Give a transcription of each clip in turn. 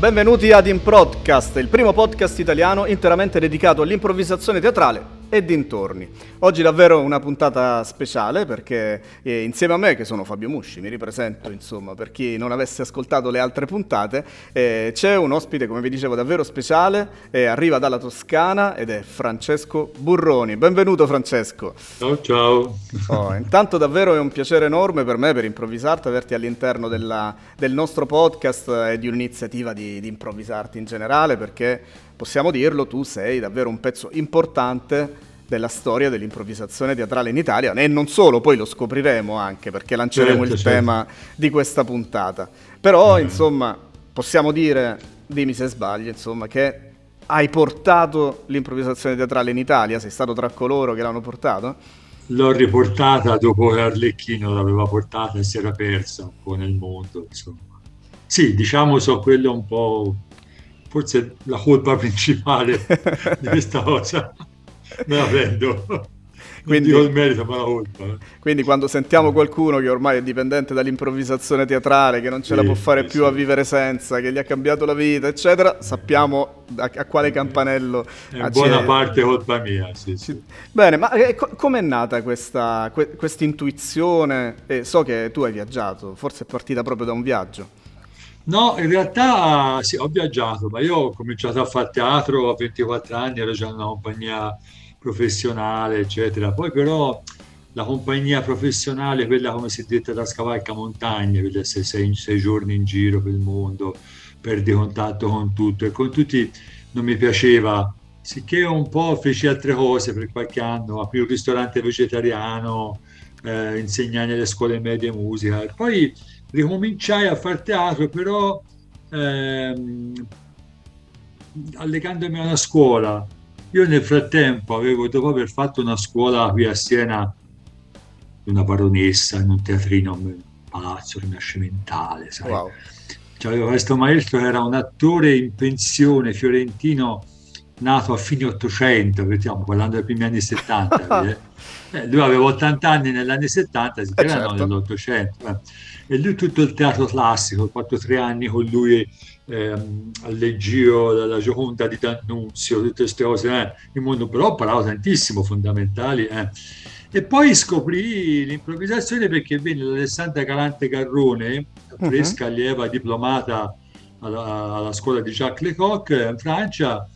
Benvenuti ad Improdcast, il primo podcast italiano interamente dedicato all'improvvisazione teatrale e dintorni. Oggi davvero una puntata speciale perché eh, insieme a me, che sono Fabio Musci, mi ripresento insomma per chi non avesse ascoltato le altre puntate, eh, c'è un ospite, come vi dicevo, davvero speciale, eh, arriva dalla Toscana ed è Francesco Burroni. Benvenuto Francesco. Ciao ciao. Oh, intanto davvero è un piacere enorme per me, per improvvisarti, averti all'interno della, del nostro podcast e di un'iniziativa di, di improvvisarti in generale perché possiamo dirlo, tu sei davvero un pezzo importante della storia dell'improvvisazione teatrale in Italia e non solo, poi lo scopriremo anche perché lanceremo certo, il certo. tema di questa puntata. Però, mm. insomma, possiamo dire, dimmi se sbaglio, insomma, che hai portato l'improvvisazione teatrale in Italia, sei stato tra coloro che l'hanno portato? L'ho riportata dopo che Arlecchino l'aveva portata e si era persa un po' nel mondo, insomma. Sì, diciamo so quello un po' forse la colpa principale di questa cosa me la prendo. Quindi, il merito, ma la colpa. Eh. Quindi quando sentiamo qualcuno che ormai è dipendente dall'improvvisazione teatrale, che non ce sì, la può fare sì, più sì. a vivere senza, che gli ha cambiato la vita, eccetera, sappiamo a, a quale campanello È buona parte colpa mia, Bene, ma eh, co- com'è nata questa que- intuizione? Eh, so che tu hai viaggiato, forse è partita proprio da un viaggio. No, in realtà sì, ho viaggiato, ma io ho cominciato a fare teatro a 24 anni, ero già in una compagnia professionale, eccetera. Poi però la compagnia professionale, quella come si è detta da scavalca montagne, quella sei, sei, sei giorni in giro per il mondo, perdi contatto con tutto. E con tutti non mi piaceva, sicché un po' feci altre cose per qualche anno, aprì un ristorante vegetariano, eh, insegnai nelle scuole medie musica. Poi ricominciai a fare teatro, però ehm, allegandomi a una scuola. Io nel frattempo avevo, dopo aver fatto una scuola qui a Siena, una baronessa in un teatrino, un palazzo rinascimentale, sai? Wow. C'avevo questo maestro che era un attore in pensione fiorentino nato a fine 800, stiamo parlando dei primi anni 70. eh. Eh, lui aveva 80 anni negli anni 70, si eh certo. nell'Ottocento. Eh e lui tutto il teatro classico, ho fatto tre anni con lui ehm, al Leggio, dalla Gioconda di D'Annunzio, tutte queste cose, eh, il mondo però parlavo tantissimo, fondamentali. Eh. E poi scoprì l'improvvisazione perché venne l'Alessandra Galante Garrone, mhm. fresca uh-huh. allieva diplomata alla, alla, scuola di Jacques Lecoq in Francia,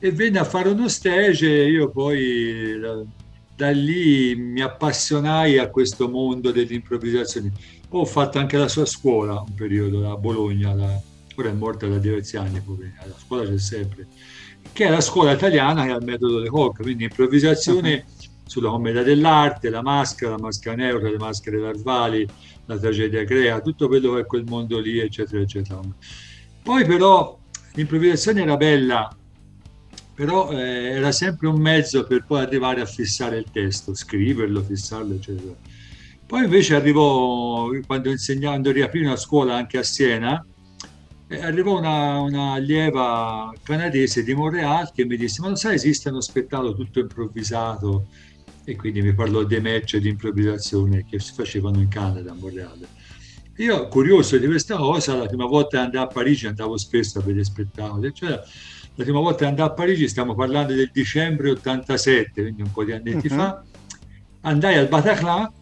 e venne a fare uno stage, io poi da lì mi appassionai a questo mondo dell'improvvisazione ho fatto anche la sua scuola un periodo a Bologna, la, ora è morta da diversi anni, la scuola c'è sempre, che è la scuola italiana che ha il metodo Le Coq, quindi improvvisazione uh-huh. sulla commedia dell'arte, la maschera, la maschera neutra, le maschere larvali, la tragedia crea, tutto quello che è quel mondo lì, eccetera, eccetera. Poi però l'improvvisazione era bella, però eh, era sempre un mezzo per poi arrivare a fissare il testo, scriverlo, fissarlo, eccetera. Poi invece arrivò, quando insegnando, riaprì una scuola anche a Siena, eh, arrivò una, una allieva canadese di Montreal che mi disse, ma lo sai, esiste uno spettacolo tutto improvvisato? E quindi mi parlò dei match di improvvisazione che si facevano in Canada, a Montreal. Io, curioso di questa cosa, la prima volta andai a Parigi, andavo spesso a vedere spettacoli, cioè la prima volta che andai a Parigi, stiamo parlando del dicembre 87, quindi un po' di anni uh-huh. fa, andai al Bataclan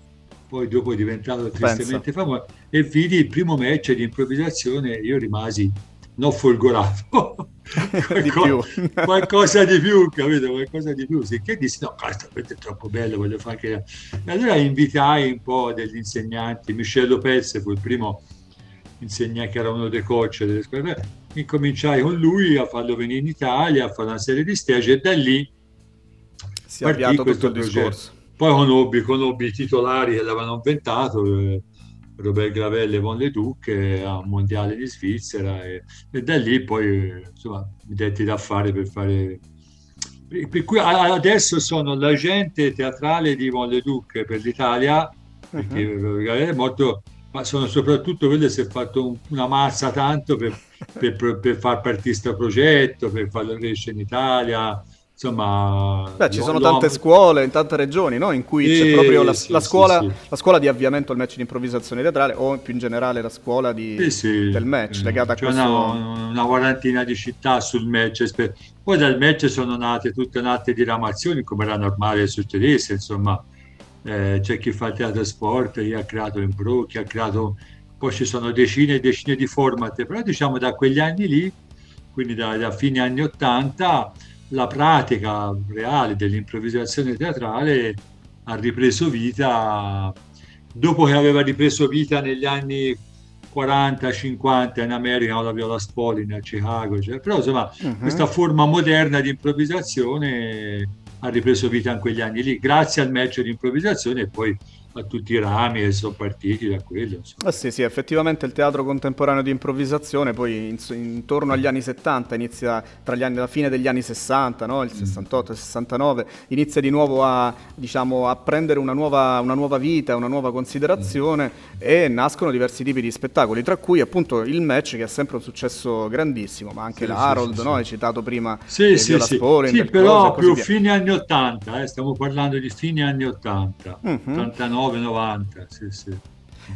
poi dopo è diventato tristemente famoso, e vidi il primo match di improvvisazione, io rimasi non folgorato, di più. qualcosa di più, capito? Qualcosa di più, sicché dissi no, questo è troppo bello, voglio fare anche... E allora invitai un po' degli insegnanti, Michel Lopez fu il primo insegnante che era uno dei coach delle scuole, incominciai con lui a farlo venire in Italia, a fare una serie di stage e da lì si è avviato il progetto. discorso. Poi conobbi, conobbi i titolari che l'avevano inventato, eh, Robert Gravelle e Von Leduc eh, a un mondiale di Svizzera e, e da lì poi insomma, mi detti da fare per fare... Per cui adesso sono l'agente teatrale di Von Leduc per l'Italia, perché uh-huh. è molto ma sono soprattutto quello che si è fatto un, una mazza tanto per, per, per, far partire questo progetto, per farlo crescere in Italia, insomma... Beh, ci sono tante scuole in tante regioni, no? In cui c'è proprio la, sì, la, scuola, sì, la, scuola, di avviamento al match di improvvisazione teatrale o più in generale la scuola di, del match legata a C'è questo... Una, una quarantina di città sul match. Poi dal match sono nate tutte nate diramazioni, come era normale succedesse, insomma. Eh, c'è chi fa teatro sport, chi ha creato Impro, chi ha creato... Poi ci sono decine e decine di format, però diciamo da quegli anni lì, quindi da, da fine anni 80 la pratica reale dell'improvvisazione teatrale ha ripreso vita dopo che aveva ripreso vita negli anni 40-50 in America con la Viola Spolin a Chicago, cioè, però insomma uh-huh. questa forma moderna di improvvisazione ha ripreso vita in quegli anni lì, grazie al match di improvvisazione e poi a tutti i rami che sono partiti da quello. Ah sì, sì, effettivamente il teatro contemporaneo di improvvisazione poi in, intorno agli anni 70, inizia tra gli anni, la fine degli anni 60, no? il 68 mm. 69, inizia di nuovo a, diciamo, a prendere una nuova, una nuova, vita, una nuova considerazione mm. e nascono diversi tipi di spettacoli, tra cui appunto il match che ha sempre un successo grandissimo, ma anche sì, l'Harold, sì, no? hai citato prima sì, eh, sì, sì. Sporen, sì però più fine anni 80, eh? stiamo parlando di fine anni 80, mm-hmm. 89 89-90, sì, sì.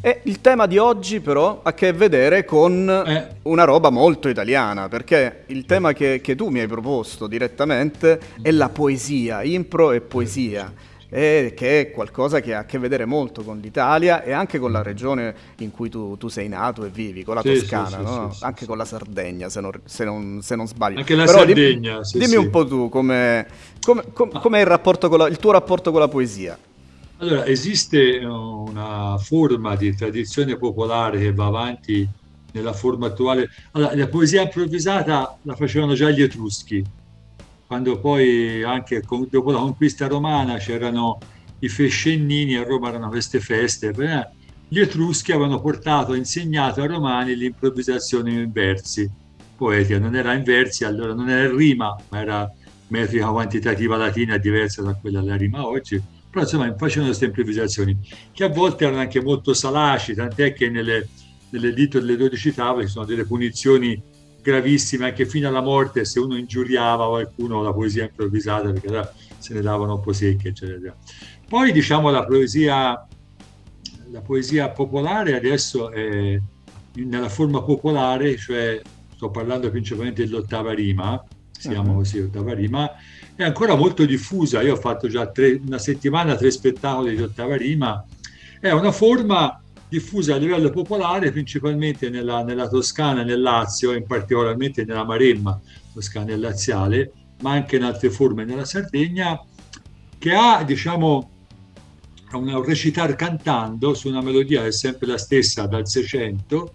E il tema di oggi però ha a che vedere con eh. una roba molto italiana, perché il tema che, che, tu mi hai proposto direttamente è la poesia, impro e poesia, e che è qualcosa che ha a che vedere molto con l'Italia e anche con la regione in cui tu, tu sei nato e vivi, con la sì, Toscana, sì, no? sì, anche con la Sardegna se non, se non, se non sbaglio. Anche la però Sardegna, dimmi, dimmi un po' tu come, come, come, com'è il, la, il tuo rapporto con la poesia. Allora, esiste una forma di tradizione popolare che va avanti nella forma attuale. Allora, la poesia improvvisata la facevano già gli Etruschi, quando poi anche dopo la conquista romana c'erano i fescennini, a Roma erano queste feste. Gli Etruschi avevano portato, insegnato ai romani l'improvvisazione in versi poetica. Non era in versi, allora non era in rima, ma era metrica quantitativa latina diversa da quella della rima oggi però insomma facevano queste improvvisazioni che a volte erano anche molto salaci, tant'è che nelle, nelle dito delle 12 tavole ci sono delle punizioni gravissime anche fino alla morte se uno ingiuriava qualcuno la poesia improvvisata perché se ne davano un po' secche eccetera. Poi diciamo la poesia, la poesia popolare adesso è nella forma popolare, cioè sto parlando principalmente dell'ottava rima, siamo uh-huh. così, ottava rima, è ancora molto diffusa. Io ho fatto già tre, una settimana tre spettacoli di ottava rima. È una forma diffusa a livello popolare principalmente nella, nella Toscana, nel Lazio, in particolarmente nella Maremma toscana e laziale, ma anche in altre forme nella Sardegna, che ha, diciamo, un recitare cantando su una melodia che è sempre la stessa dal 600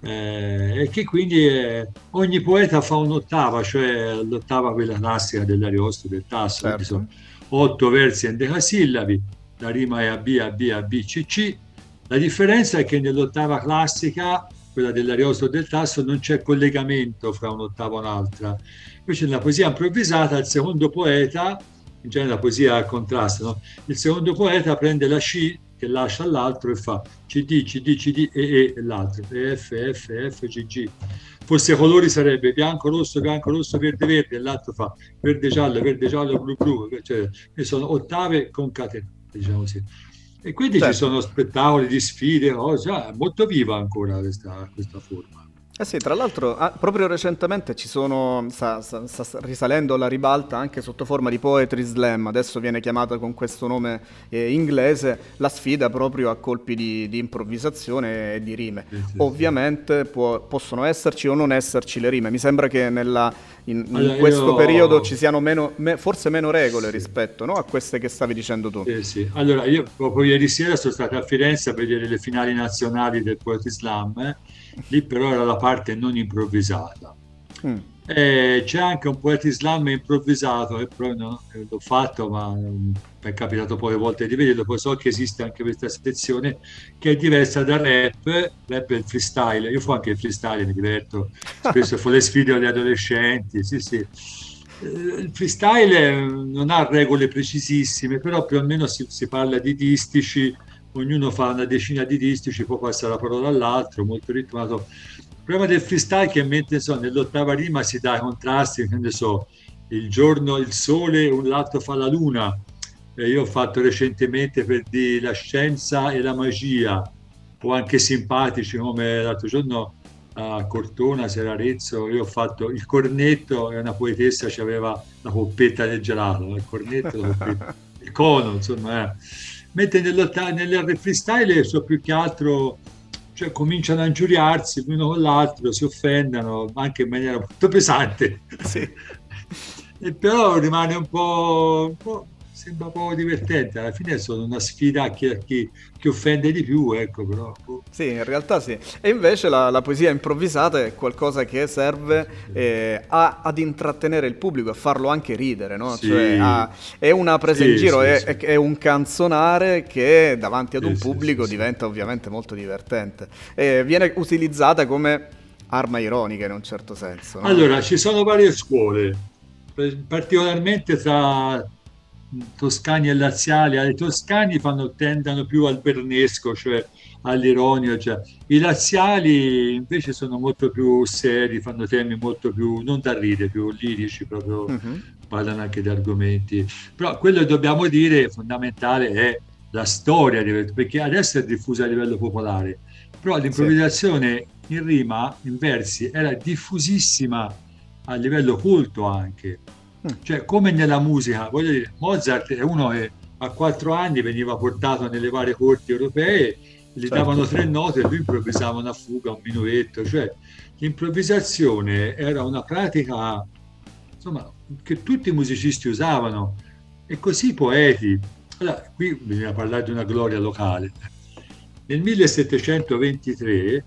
eh, e che quindi eh, ogni poeta fa un'ottava, cioè l'ottava quella classica dell'Ariosto, del tasso, certo. sono otto versi endecasillabi, la rima è AB, AB, AB, C, C. La differenza è che nell'ottava classica, quella dell'Ariosto del tasso, non c'è collegamento fra un'ottava e un'altra. Invece nella poesia improvvisata il secondo poeta, in genere la poesia a contrasto, no? il secondo poeta prende la C che lascia all'altro e fa CD, CD, CD, E, E e l'altro, F, F, F, G, G. Fosse colori sarebbe bianco, rosso, bianco, rosso, verde, verde, e l'altro fa verde, giallo, verde, giallo, blu, blu, cioè sono ottave concatenate, diciamo così. E quindi certo. ci sono spettacoli di sfide, oh, cioè, molto viva ancora questa, questa forma. Eh sì, tra l'altro ah, proprio recentemente ci sono, sta, sta, sta, risalendo la ribalta anche sotto forma di Poetry Slam, adesso viene chiamata con questo nome eh, inglese, la sfida proprio a colpi di, di improvvisazione e di rime. Sì, sì, Ovviamente può, possono esserci o non esserci le rime, mi sembra che nella, in, in allora, questo io... periodo ci siano meno, me, forse meno regole rispetto no, a queste che stavi dicendo tu. Sì, sì. Allora io proprio ieri sera sono stato a Firenze a vedere le finali nazionali del Poetry Slam. Eh? Lì però era la parte non improvvisata. Mm. c'è anche un poeta islam improvvisato, che però no, l'ho fatto, ma mi è capitato poche volte di vederlo, poi so che esiste anche questa sezione che è diversa dal rap, rap è il freestyle, io faccio anche il freestyle, mi diverto, spesso fa le sfide agli adolescenti, sì sì. Eh, il freestyle non ha regole precisissime, però più o meno si, si parla di distici, ognuno fa una decina di distici, poi passa la parola all'altro, molto ritmato. Il problema del freestyle è che mentre so, nell'ottava rima si dà contrasti, che ne so, il giorno, il sole, un lato fa la luna. Eh, io ho fatto recentemente per di la scienza e la magia, o anche simpatici come l'altro giorno a Cortona, Serarezzo, io ho fatto il cornetto e una poetessa ci aveva la coppetta del gelato, il cornetto, coppetta, il cono, insomma. Eh. Mentre nell'art freestyle so più che altro cioè, cominciano a ingiuriarsi l'uno con l'altro, si offendono anche in maniera molto pesante. Sì. e però rimane un po', un po' sembra un po' divertente. Alla fine sono una sfida a chi, chi, chi offende di più, ecco, però. Boh. Sì, in realtà sì. E invece la, la poesia improvvisata è qualcosa che serve eh, a, ad intrattenere il pubblico, a farlo anche ridere, no? Sì. Cioè, a, è una presa sì, in giro, sì, è, è, è, un canzonare che davanti ad un pubblico diventa ovviamente molto divertente. E viene utilizzata come arma ironica in un certo senso. No? Allora, ci sono varie scuole particolarmente tra toscani e laziali, i toscani fanno, tendono più al bernesco, cioè all'ironio, cioè. i laziali invece sono molto più seri, fanno temi molto più, non da ridere, più lirici, proprio uh-huh. parlano anche di argomenti. Però quello che dobbiamo dire fondamentale è la storia, perché adesso è diffusa a livello popolare, però l'improvvisazione in rima, in versi, era diffusissima a livello culto anche cioè, come nella musica, voglio dire, Mozart è uno che a quattro anni veniva portato nelle varie corti europee, gli certo. davano tre note e lui improvvisava una fuga, un minuetto, cioè l'improvvisazione era una pratica insomma, che tutti i musicisti usavano e così i poeti. Allora, qui bisogna parlare di una gloria locale. Nel 1723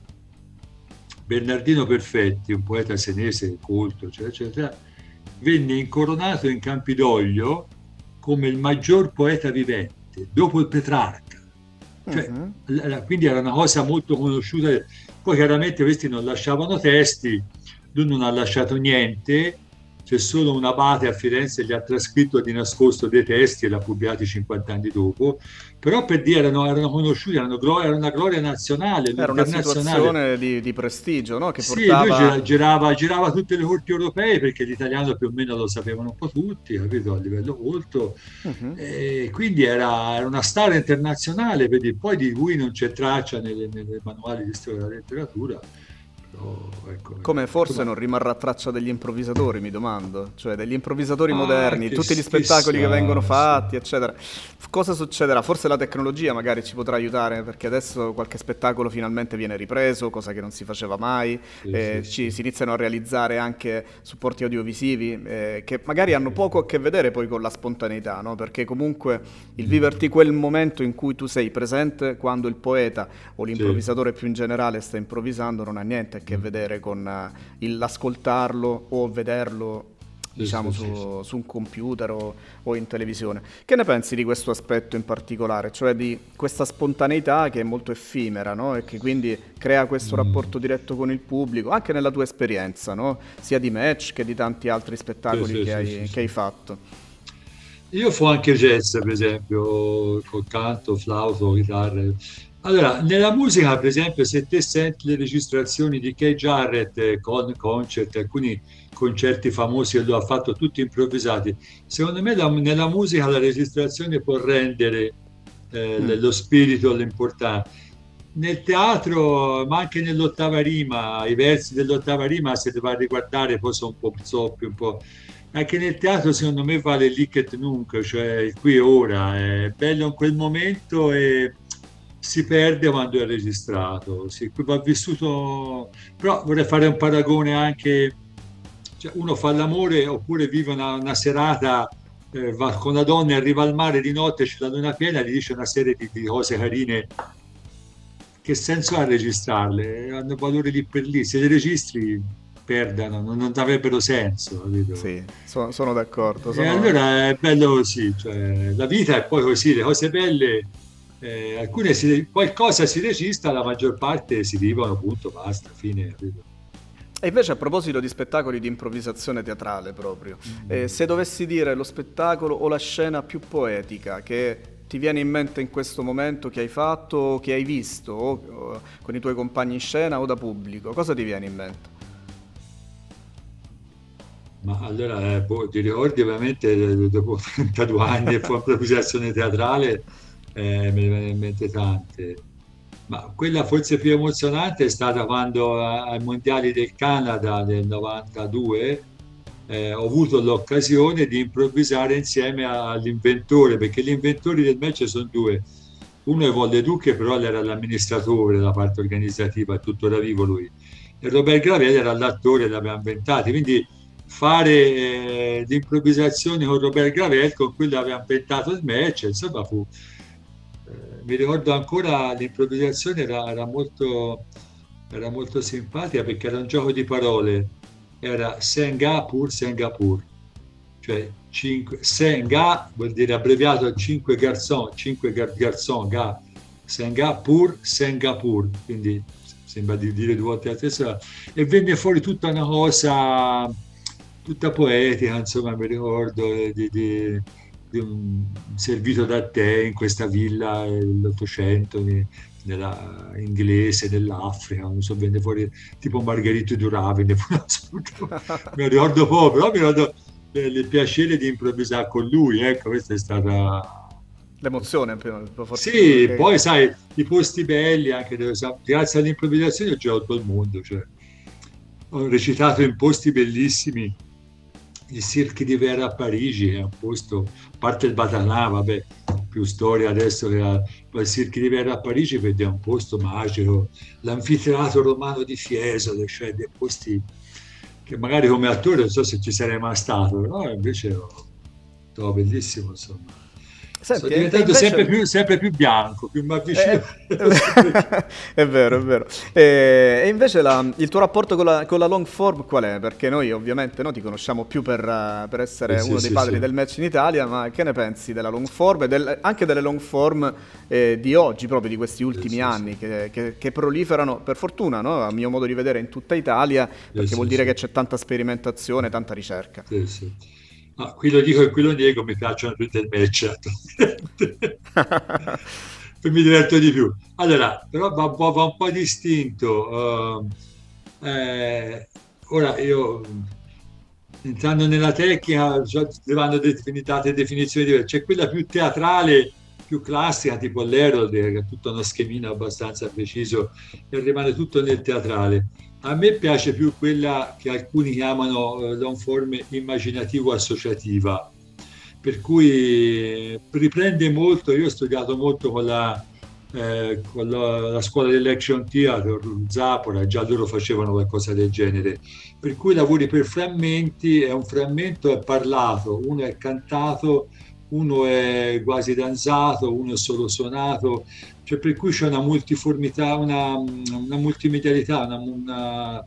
Bernardino Perfetti, un poeta senese colto, eccetera, eccetera, venne incoronato in Campidoglio come il maggior poeta vivente, dopo il Petrarca. Cioè, uh-huh. Quindi era una cosa molto conosciuta. Poi chiaramente questi non lasciavano testi, lui non ha lasciato niente, c'è solo un abate a Firenze che gli ha trascritto di nascosto dei testi e l'ha pubblicati 50 anni dopo, però per dire erano, erano conosciuti, erano, era una gloria nazionale, era una situazione di, di prestigio, no? Che portava... Sì, lui girava, girava, tutte le corti europee perché l'italiano più o meno lo sapevano un po' tutti, capito, a livello colto, uh-huh. e quindi era, era, una star internazionale, vedi, poi di cui non c'è traccia nei manuali di storia della letteratura Oh, ecco, Come forse non rimarrà traccia degli improvvisatori, mi domando, cioè degli improvvisatori ah, moderni, tutti gli spettacoli che vengono fatti, sì. eccetera. Cosa succederà? Forse la tecnologia magari ci potrà aiutare, perché adesso qualche spettacolo finalmente viene ripreso, cosa che non si faceva mai, sì, eh, sì, ci, si iniziano a realizzare anche supporti audiovisivi eh, che magari hanno poco a che vedere poi con la spontaneità, no? perché comunque il mm. viverti quel momento in cui tu sei presente quando il poeta o l'improvvisatore più in generale sta improvvisando non ha niente a che vedere con uh, l'ascoltarlo o vederlo diciamo sì, su, sì, su, un computer o, o, in televisione. Che ne pensi di questo aspetto in particolare, cioè di questa spontaneità che è molto effimera no? e che quindi crea questo mm. rapporto diretto con il pubblico, anche nella tua esperienza, no? sia di match che di tanti altri spettacoli che, hai, che hai fatto? Io fo anche jazz, per esempio, col canto, flauto, chitarra. Allora, nella musica, per esempio, se te senti le registrazioni di Kay Jarrett eh, con concert, alcuni concerti famosi che lui ha fatto tutti improvvisati, secondo me la, nella musica la registrazione può rendere eh, mm. lo spirito, l'importanza. Nel teatro, ma anche nell'ottava rima, i versi dell'ottava rima, se ti va a riguardare, poi sono un po' zoppi, un po'... Anche nel teatro, secondo me, vale lì che nunca, cioè qui e ora. È bello in quel momento e si perde quando è registrato, si, va vissuto, però vorrei fare un paragone anche, cioè uno fa l'amore oppure vive una, una serata, eh, va con la donna arriva al mare di notte, c'è la luna piena, gli dice una serie di, di cose carine, che senso ha registrarle? Hanno valore lì per lì, se le registri perdano, non, non avrebbero senso. Capito? Sì, sono, sono d'accordo. Sono... E allora è bello così, cioè, la vita è poi così, le cose belle eh, alcune si, qualcosa si registra, la maggior parte si vivono, punto, basta, fine. E invece a proposito di spettacoli di improvvisazione teatrale proprio, mm. eh, se dovessi dire lo spettacolo o la scena più poetica che ti viene in mente in questo momento, che hai fatto, che hai visto, o, o, con i tuoi compagni in scena o da pubblico, cosa ti viene in mente? Ma allora, eh, boh, ti ricordi ovviamente eh, dopo 32 anni di improvvisazione teatrale, eh, me ne vengono in mente tante. Ma quella forse più emozionante è stata quando ai mondiali del Canada del 92 eh, ho avuto l'occasione di improvvisare insieme all'inventore, perché gli inventori del match sono due. Uno è Volle Duche, però era l'amministratore della parte organizzativa, è tuttora vivo lui. E Robert Gravel era l'attore, l'aveva inventato. Quindi fare eh, l'improvvisazione con Robert Gravel, con cui aveva inventato il match, insomma fu... Mi ricordo ancora l'improvvisazione era, era, molto, era molto simpatica perché era un gioco di parole. Era Singapore, Singapore, cioè 5, Senga vuol dire abbreviato 5 garçon, 5 gar, garçon, ga, Singapore, Singapore, quindi sembra di dire due volte la stessa, e venne fuori tutta una cosa, tutta poetica, insomma, mi ricordo eh, di, di, servito da te in questa villa dell'Ottocento, nella inglese, dell'Africa, non so, venne fuori tipo Margherita Duravi, mi ricordo poco, però mi ricordo il piacere di improvvisare con lui, ecco, questa è stata... L'emozione, sì, che... poi sai, i posti belli, anche dove, grazie all'improvvisazione ho girato il mondo, cioè, ho recitato in posti bellissimi, il Cirque di Vera a Parigi, è un posto, a parte il Bataclan, vabbè, più storia adesso che al Cirque di Vera a Parigi, vede un posto magico, l'anfiteatro romano di Fiesole, cioè dei posti che magari come attore non so se ci sarei mai stato, però invece lo trovo bellissimo, insomma. Senti, Sto diventando invece... sempre, più, sempre, più, bianco, più mi vicino. Eh, è vero, è vero. E, e invece la, il tuo rapporto con la, con la, long form qual è? Perché noi ovviamente no, ti conosciamo più per, per essere sì, uno sì, dei padri sì. del match in Italia, ma che ne pensi della long form e del, anche delle long form eh, di oggi, proprio di questi ultimi anni, che, che, che, proliferano, per fortuna, no? a mio modo di vedere, in tutta Italia, perché vuol dire che c'è tanta sperimentazione, tanta ricerca. Sì, sì. No, qui lo dico e qui lo nego, mi piacciono tutte le match. mi diverto di più. Allora, però va, va, va un po' distinto. Uh, eh, ora io entrando nella tecnica, levando determinate definizioni diverse, c'è quella più teatrale, più classica, tipo l'Herald, che ha tutto uno schemino abbastanza preciso e rimane tutto nel teatrale. A me piace più quella che alcuni chiamano eh, form immaginativo-associativa, per cui riprende molto, io ho studiato molto con la, eh, con la, la scuola dell'action theater, Zapora, già loro facevano qualcosa del genere, per cui lavori per frammenti e un frammento è parlato, uno è cantato, uno è quasi danzato, uno è solo suonato, cioè per cui c'è una multiformità, una, una multimedialità, una, una,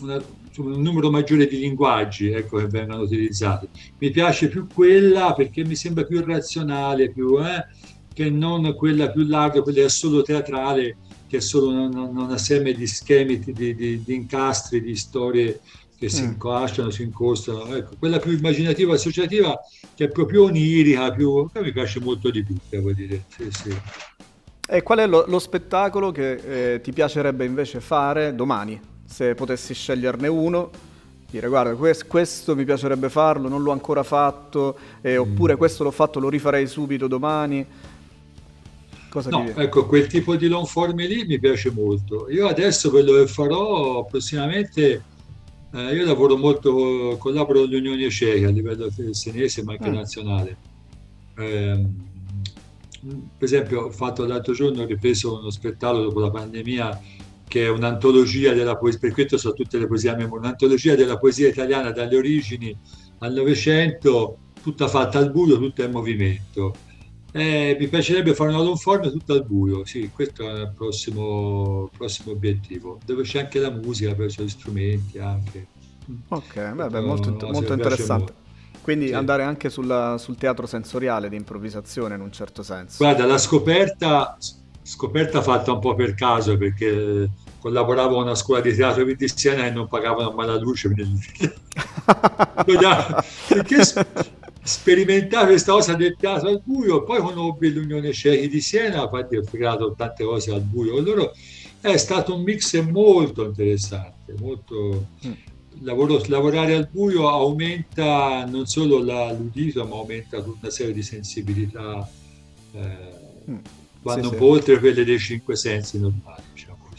una, un numero maggiore di linguaggi ecco, che vengono utilizzati. Mi piace più quella perché mi sembra più razionale, più, eh, che non quella più larga, quella solo teatrale, che è solo una, una serie di schemi, di, di, di incastri, di storie che si mm. incasciano, si incostano. Ecco, quella più immaginativa, associativa che è proprio onirica, più, che mi piace molto di più, devo dire. Sì, sì. E qual è lo, lo spettacolo che eh, ti piacerebbe invece fare domani? Se potessi sceglierne uno, dire guarda questo, questo mi piacerebbe farlo, non l'ho ancora fatto, eh, mm. oppure questo l'ho fatto, lo rifarei subito domani. Cosa no, ecco, quel tipo di long form lì mi piace molto. Io adesso quello che farò prossimamente eh, io lavoro molto, collaboro con l'Unione Ceca a livello senese ma anche mm. nazionale. Eh, per esempio ho fatto l'altro giorno, ho ripreso uno spettacolo dopo la pandemia che è un'antologia della poesia, per questo sono tutte le poesie a memoria, un'antologia della poesia italiana dalle origini al Novecento, tutta fatta al buio, tutta in movimento. Eh, mi piacerebbe fare una form tutta al buio, sì, questo è il prossimo, prossimo obiettivo, dove c'è anche la musica, poi c'è gli strumenti anche. Ok, beh, beh, molto, no, molto interessante. Quindi sì. andare anche sulla, sul teatro sensoriale di improvvisazione in un certo senso. Guarda, la scoperta, scoperta fatta un po' per caso perché collaboravo a una scuola di teatro di Siena e non pagavano mai la luce. perché sperimentare questa cosa del teatro al buio, poi conobbi l'Unione Cechi di Siena, infatti ho creato tante cose al buio con loro, è stato un mix molto interessante, molto... Mm. lavoro, lavorare al buio aumenta non solo la, l'udito, ma aumenta tutta una serie di sensibilità, eh, mm, vanno sì, un po' sì. oltre quelle dei cinque sensi normali.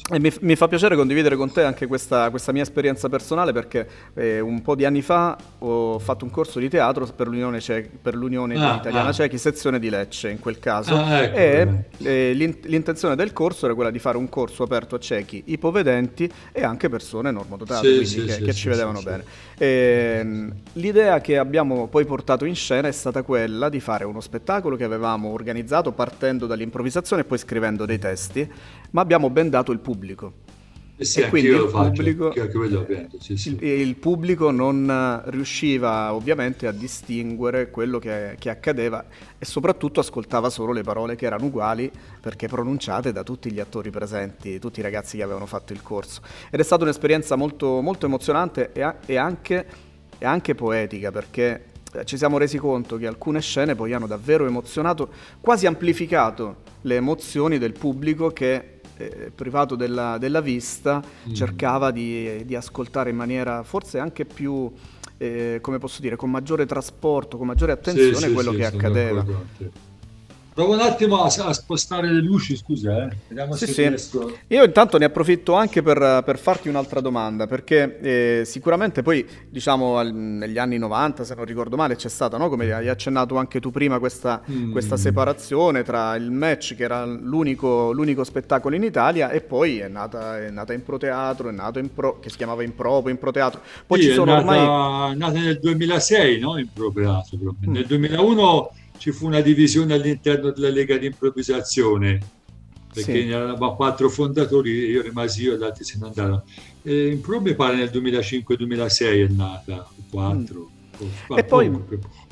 E mi, mi, fa piacere condividere con te anche questa, questa mia esperienza personale perché eh, un po' di anni fa ho fatto un corso di teatro per l'Unione, Ce- per l'Unione ah, Italiana ah. Cechi, sezione di Lecce in quel caso. Ah, ecco, e eh, l'intenzione del corso era quella di fare un corso aperto a ciechi, ipovedenti e anche persone normodotate, sì, quindi sì, che, sì, che ci vedevano bene. E, ehm, l'idea che abbiamo poi portato in scena è stata quella di fare uno spettacolo che avevamo organizzato partendo dall'improvvisazione e poi scrivendo dei testi, ma abbiamo ben dato il pubblico pubblico. Eh sì, e quindi il pubblico, faccio, sì, sì. Il, il, pubblico non riusciva ovviamente a distinguere quello che, che, accadeva e soprattutto ascoltava solo le parole che erano uguali perché pronunciate da tutti gli attori presenti, tutti i ragazzi che avevano fatto il corso. Ed è stata un'esperienza molto, molto emozionante e, e, anche, e anche poetica perché eh, ci siamo resi conto che alcune scene poi hanno davvero emozionato, quasi amplificato le emozioni del pubblico che eh, privato della, della vista, mm. cercava di, di, ascoltare in maniera forse anche più, eh, come posso dire, con maggiore trasporto, con maggiore attenzione sì, quello sì, che accadeva. Provo un attimo a, a, spostare le luci, scusa, eh. Vediamo sì, se sì. riesco. Io intanto ne approfitto anche per, per farti un'altra domanda, perché eh, sicuramente poi, diciamo, al, negli anni 90, se non ricordo male, c'è stata, no? come hai accennato anche tu prima, questa, mm. questa separazione tra il match, che era l'unico, l'unico spettacolo in Italia, e poi è nata, è nata in proteatro, è nato in pro, che si chiamava in pro, in proteatro. Poi sì, ci sono è nata, ormai... nata nel 2006, no? In proteatro. Mm. Nel 2001 ci fu una divisione all'interno della Lega di improvvisazione perché sì. ne eravamo quattro fondatori, io rimasi io, gli altri se ne andarono. E in Pro mi pare nel 2005-2006 è nata, quattro. Mm. E poi,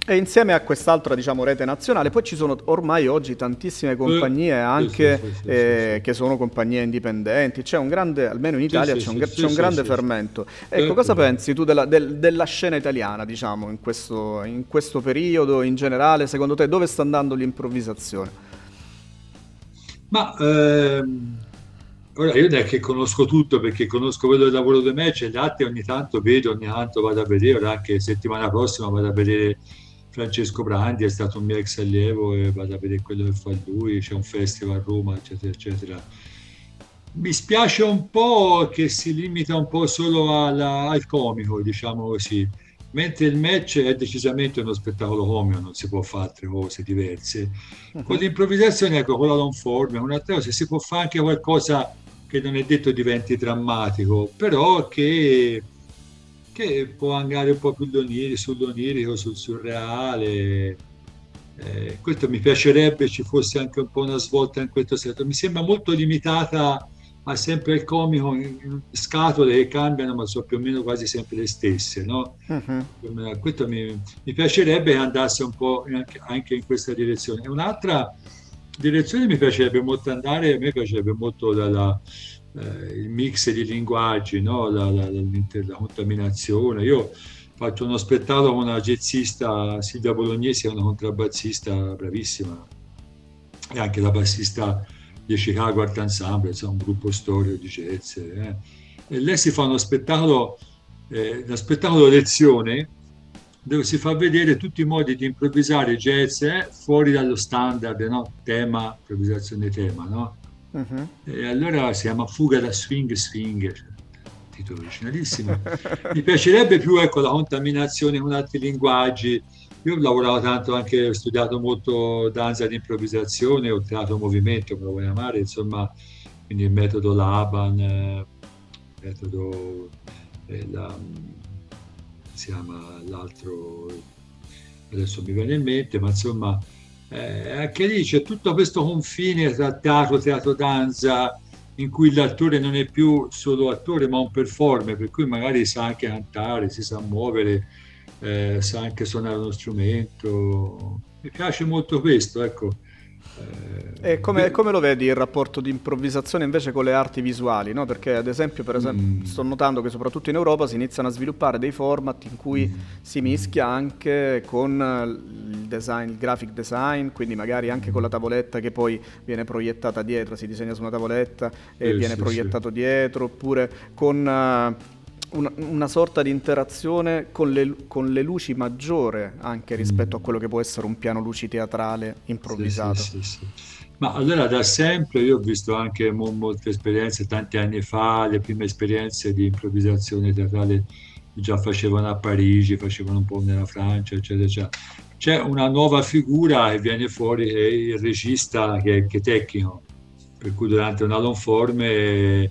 e insieme a quest'altra diciamo, rete nazionale, poi ci sono ormai oggi tantissime compagnie anche sì, sì, sì, eh, che sono compagnie indipendenti, c'è un grande, almeno in Italia c'è, un, c'è un, grande fermento. Ecco, cosa pensi tu della, del, della scena italiana, diciamo, in questo, in questo periodo, in generale, secondo te dove sta andando l'improvvisazione? Ma ehm, ora io non è che conosco tutto perché conosco quello del lavoro di me, c'è altri ogni tanto vedo, ogni tanto vado a vedere, ora anche settimana prossima vado a vedere Francesco Brandi è stato un mio ex allievo e vado a vedere quello che fa lui, c'è un festival a Roma, eccetera, eccetera. Mi spiace un po' che si limita un po' solo alla, al comico, diciamo così, mentre il match è decisamente uno spettacolo comico, non si può fare altre cose diverse. Uh-huh. Con l'improvvisazione, ecco, con la long form, un'altra cosa, si può fare anche qualcosa che non è detto diventi drammatico, però che che può andare un po' più sull'onirico, sul surreale. Eh, questo mi piacerebbe ci fosse anche un po' una svolta in questo senso. Mi sembra molto limitata a sempre il comico in scatole che cambiano, ma sono più o meno quasi sempre le stesse. No? Uh-huh. Questo mi, mi, piacerebbe andasse un po' anche, anche in questa direzione. Un'altra direzione mi piacerebbe molto andare, a me piacerebbe molto dalla eh, il mix di linguaggi, no? la, la, la, la, contaminazione. Io faccio uno spettacolo con una jazzista Silvia Bolognesi, è una contrabbassista bravissima, e anche la bassista di Chicago Art Ensemble, insomma, un gruppo storico di jazz. Eh. E lei si fa uno spettacolo, eh, uno spettacolo lezione dove si fa vedere tutti i modi di improvvisare jazz eh, fuori dallo standard, no? tema, improvvisazione tema, no? Uh-huh. E allora si chiama Fuga da Swing Swing, titolo originalissimo. Mi piacerebbe più ecco, la contaminazione con altri linguaggi. Io ho lavorato tanto anche, ho studiato molto danza di improvvisazione, ho creato movimento, come lo vuoi chiamare, insomma, quindi il metodo Laban, eh, il metodo, eh, la, chiama l'altro, adesso mi viene in mente, ma insomma eh, anche lì c'è tutto questo confine tra teatro, teatro danza, in cui l'attore non è più solo attore ma un performer, per cui magari sa anche cantare, si sa muovere, eh, sa anche suonare uno strumento. Mi piace molto questo, ecco. Eh, e come, come, lo vedi il rapporto di improvvisazione invece con le arti visuali? No? Perché ad esempio, per esempio mm. sto notando che soprattutto in Europa si iniziano a sviluppare dei format in cui mm. si mischia anche con il design, il graphic design, quindi magari anche con la tavoletta che poi viene proiettata dietro, si disegna su una tavoletta e eh, viene sì, proiettato sì. dietro, oppure con... Uh, una, una, sorta di interazione con le, con le, luci maggiore anche rispetto mm. a quello che può essere un piano luci teatrale improvvisato. Sì, sì, sì, Ma allora da sempre io ho visto anche mo, molte esperienze, tanti anni fa, le prime esperienze di improvvisazione teatrale già facevano a Parigi, facevano un po' nella Francia, eccetera, eccetera. C'è una nuova figura che viene fuori, è il regista che, che è tecnico, per cui durante una long form eh,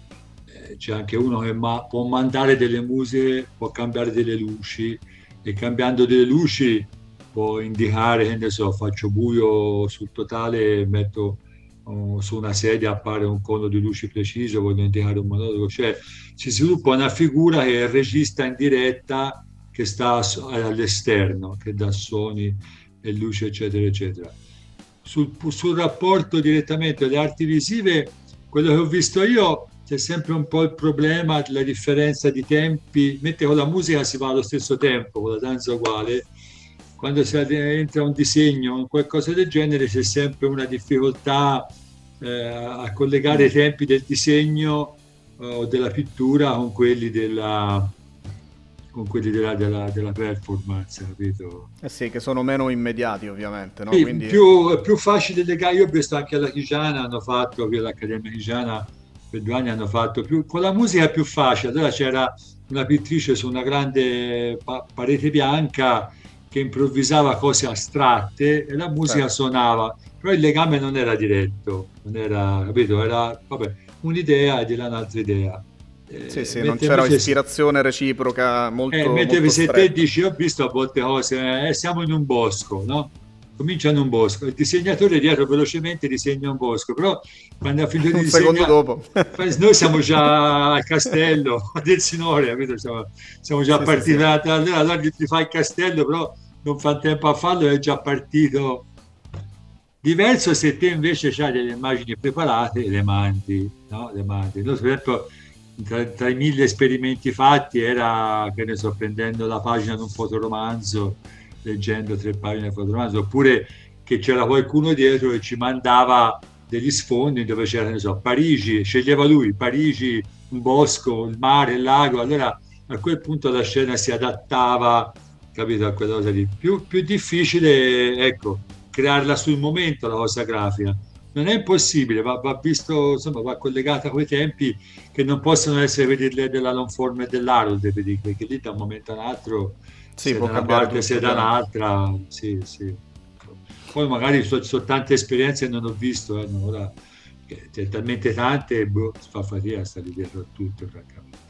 c'è anche uno che ma, può mandare delle musiche, può cambiare delle luci e cambiando delle luci può indicare, che ne so, faccio buio sul totale, metto uh, su una sedia appare un cono di luci preciso, voglio indicare un monologo, cioè si sviluppa una figura che è il regista in diretta che sta all'esterno, che dà suoni e luci, eccetera, eccetera. Sul, sul rapporto direttamente alle arti visive, quello che ho visto io c'è sempre un po' il problema della differenza di tempi, mentre con la musica si va allo stesso tempo, con la danza uguale, quando si entra un disegno o qualcosa del genere c'è sempre una difficoltà eh, a collegare i tempi del disegno eh, o della pittura con quelli della, con quelli della, della, della, performance, capito? Eh sì, che sono meno immediati ovviamente, no? Sì, Quindi... più, è più facile legare, io ho visto anche alla Chigiana, hanno fatto, che l'Accademia Chigiana per due anni hanno fatto più, con la musica è più facile, allora c'era una pittrice su una grande pa- parete bianca che improvvisava cose astratte e la musica certo. suonava, però il legame non era diretto, non era, capito? Era vabbè, un'idea e di là un'altra idea. Eh, sì, sì, non c'era ispirazione reciproca molto. Eh, mentre molto se te dici, ho visto a volte cose, eh, siamo in un bosco, no? Cominciano un bosco, il disegnatore dietro velocemente disegna un bosco, però quando ha finito di disegnare, dopo. noi siamo già al castello del Signore, siamo, siamo, già sì, partiti, sì, sì. allora ti fa il castello, però non fa tempo a farlo, è già partito. Diverso se te invece hai delle immagini preparate e le mandi, no? le mandi. Noi, per esempio, tra, tra, i mille esperimenti fatti era, che ne so, prendendo la pagina di un fotoromanzo, leggendo tre pagine del romanzo, oppure che c'era qualcuno dietro che ci mandava degli sfondi dove c'era, ne so, Parigi, sceglieva lui, Parigi, un bosco, il mare, il lago, allora a quel punto la scena si adattava, capito, a quella cosa lì. Più, più difficile, ecco, crearla sul momento la cosa grafica. Non è impossibile, va, va visto, insomma, va collegata quei tempi che non possono essere quelli della long form e dell'Harold, perché lì da un momento all'altro sì, sia da una parte sia dall'altra, sì, sì. Poi magari sono so tante esperienze che non ho visto, eh, ora c'è talmente tante, boh, fa fatica a stare dietro a tutto, francamente.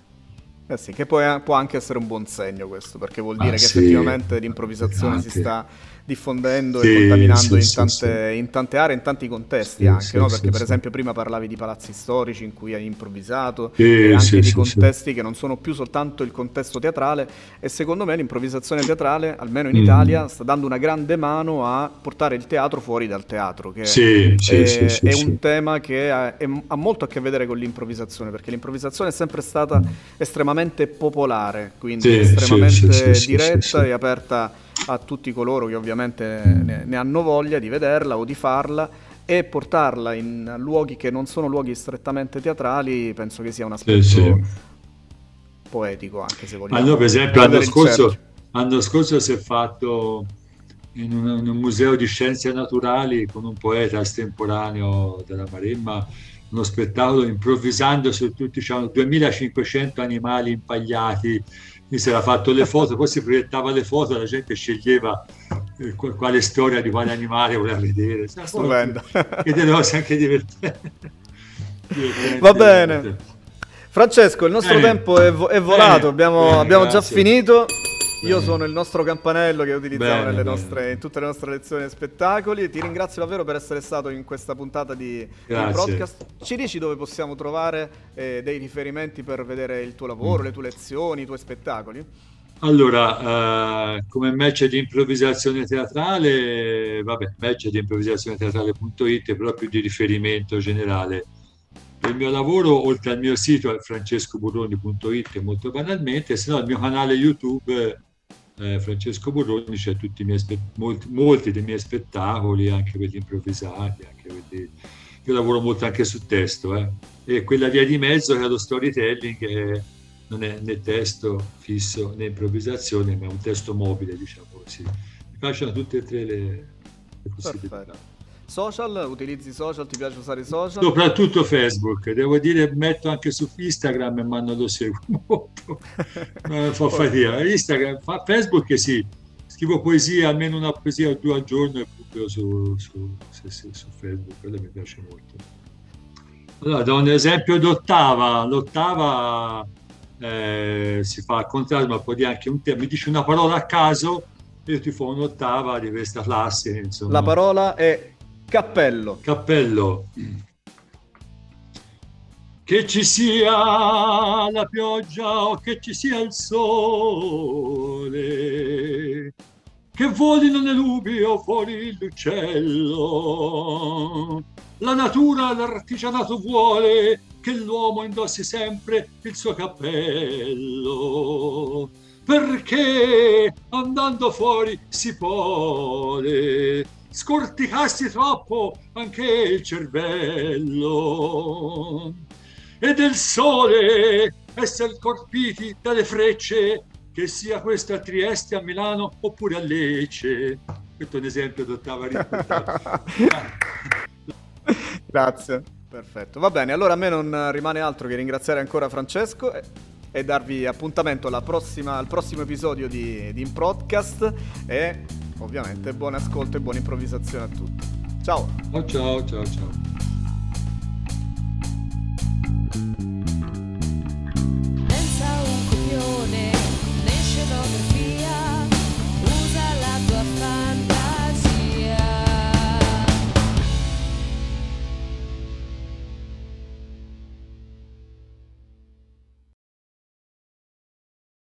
Eh sì, che può, può, anche essere un buon segno questo, perché vuol dire ah, che sì, effettivamente l'improvvisazione si sta diffondendo sì, e contaminando sì, in, tante, in, tante, aree, in tanti contesti anche, no? perché per esempio prima parlavi di palazzi storici in cui hai improvvisato e anche di contesti che non sono più soltanto il contesto teatrale e secondo me l'improvvisazione teatrale, almeno in mm. Italia, sta dando una grande mano a portare il teatro fuori dal teatro, che è, è un tema che ha, è, ha, molto a che vedere con l'improvvisazione, perché l'improvvisazione è sempre stata estremamente popolare, quindi estremamente diretta e aperta a tutti coloro che ovviamente ne, ne hanno voglia di vederla o di farla e portarla in luoghi che non sono luoghi strettamente teatrali, penso che sia un aspetto sì, sì. poetico anche se vogliamo. Allora, per esempio, l'anno scorso, l'anno scorso si è fatto in un, in un, museo di scienze naturali con un poeta estemporaneo della Maremma uno spettacolo improvvisando su tutti, c'erano 2500 animali impagliati mi si era fatto le foto, poi si proiettava le foto, la gente sceglieva eh, quale storia di quale animale voleva vedere. Stupendo. E delle cose anche divertenti. Va bene. Francesco, il nostro bene. tempo è, vo- è volato, bene. abbiamo, abbiamo già finito. Io sono il nostro campanello che utilizziamo bene, nostre, in tutte le nostre lezioni e spettacoli. Ti ringrazio davvero per essere stato in questa puntata di, di broadcast. Ci dici dove possiamo trovare eh, dei riferimenti per vedere il tuo lavoro, mm. le tue lezioni, i tuoi spettacoli? Allora, eh, come match di improvvisazione teatrale, vabbè, match di improvvisazione teatrale.it è proprio di riferimento generale. Il mio lavoro, oltre al mio sito, è francescoburroni.it molto banalmente, se no il mio canale YouTube eh, Francesco Borroni c'è tutti miei spe- molti, molti, dei miei spettacoli, anche quelli improvvisati, anche quelli... io lavoro molto anche sul testo, eh. e quella via di mezzo che è lo storytelling è, non è né testo fisso né improvvisazione, ma è un testo mobile, diciamo così. Mi piacciono tutte e tre le, le possibilità. Perfetto. Social? Utilizzi social? Ti piace usare i social? Soprattutto Facebook. Devo dire, metto anche su Instagram, ma non lo seguo molto. fa fatica. Instagram, fa, Facebook sì. Scrivo poesia, almeno una poesia o due al giorno e pubblico su, su, su, su Facebook. Quello mi piace molto. Allora, do un esempio d'ottava. L'ottava eh, si fa al contrario, ma può dire anche un tema. Mi dici una parola a caso, io ti fa un'ottava di questa classe. Insomma. La parola è Cappello. Cappello. Che ci sia la pioggia o che ci sia il sole, che volino le nubi o voli l'uccello. La natura, l'artigianato vuole che l'uomo indossi sempre il suo cappello, perché andando fuori si vuole scorticassi troppo anche il cervello. E del sole essere colpiti dalle frecce, che sia questa a Trieste, a Milano oppure a Lecce. Questo è un esempio d'ottava Grazie, perfetto. Va bene, allora a me non rimane altro che ringraziare ancora Francesco e, e darvi appuntamento prossima, al prossimo episodio di, di Improdcast e ovviamente buon ascolto e buona improvvisazione a tutti. Ciao! Ciao ciao ciao ciao! Pensa un copione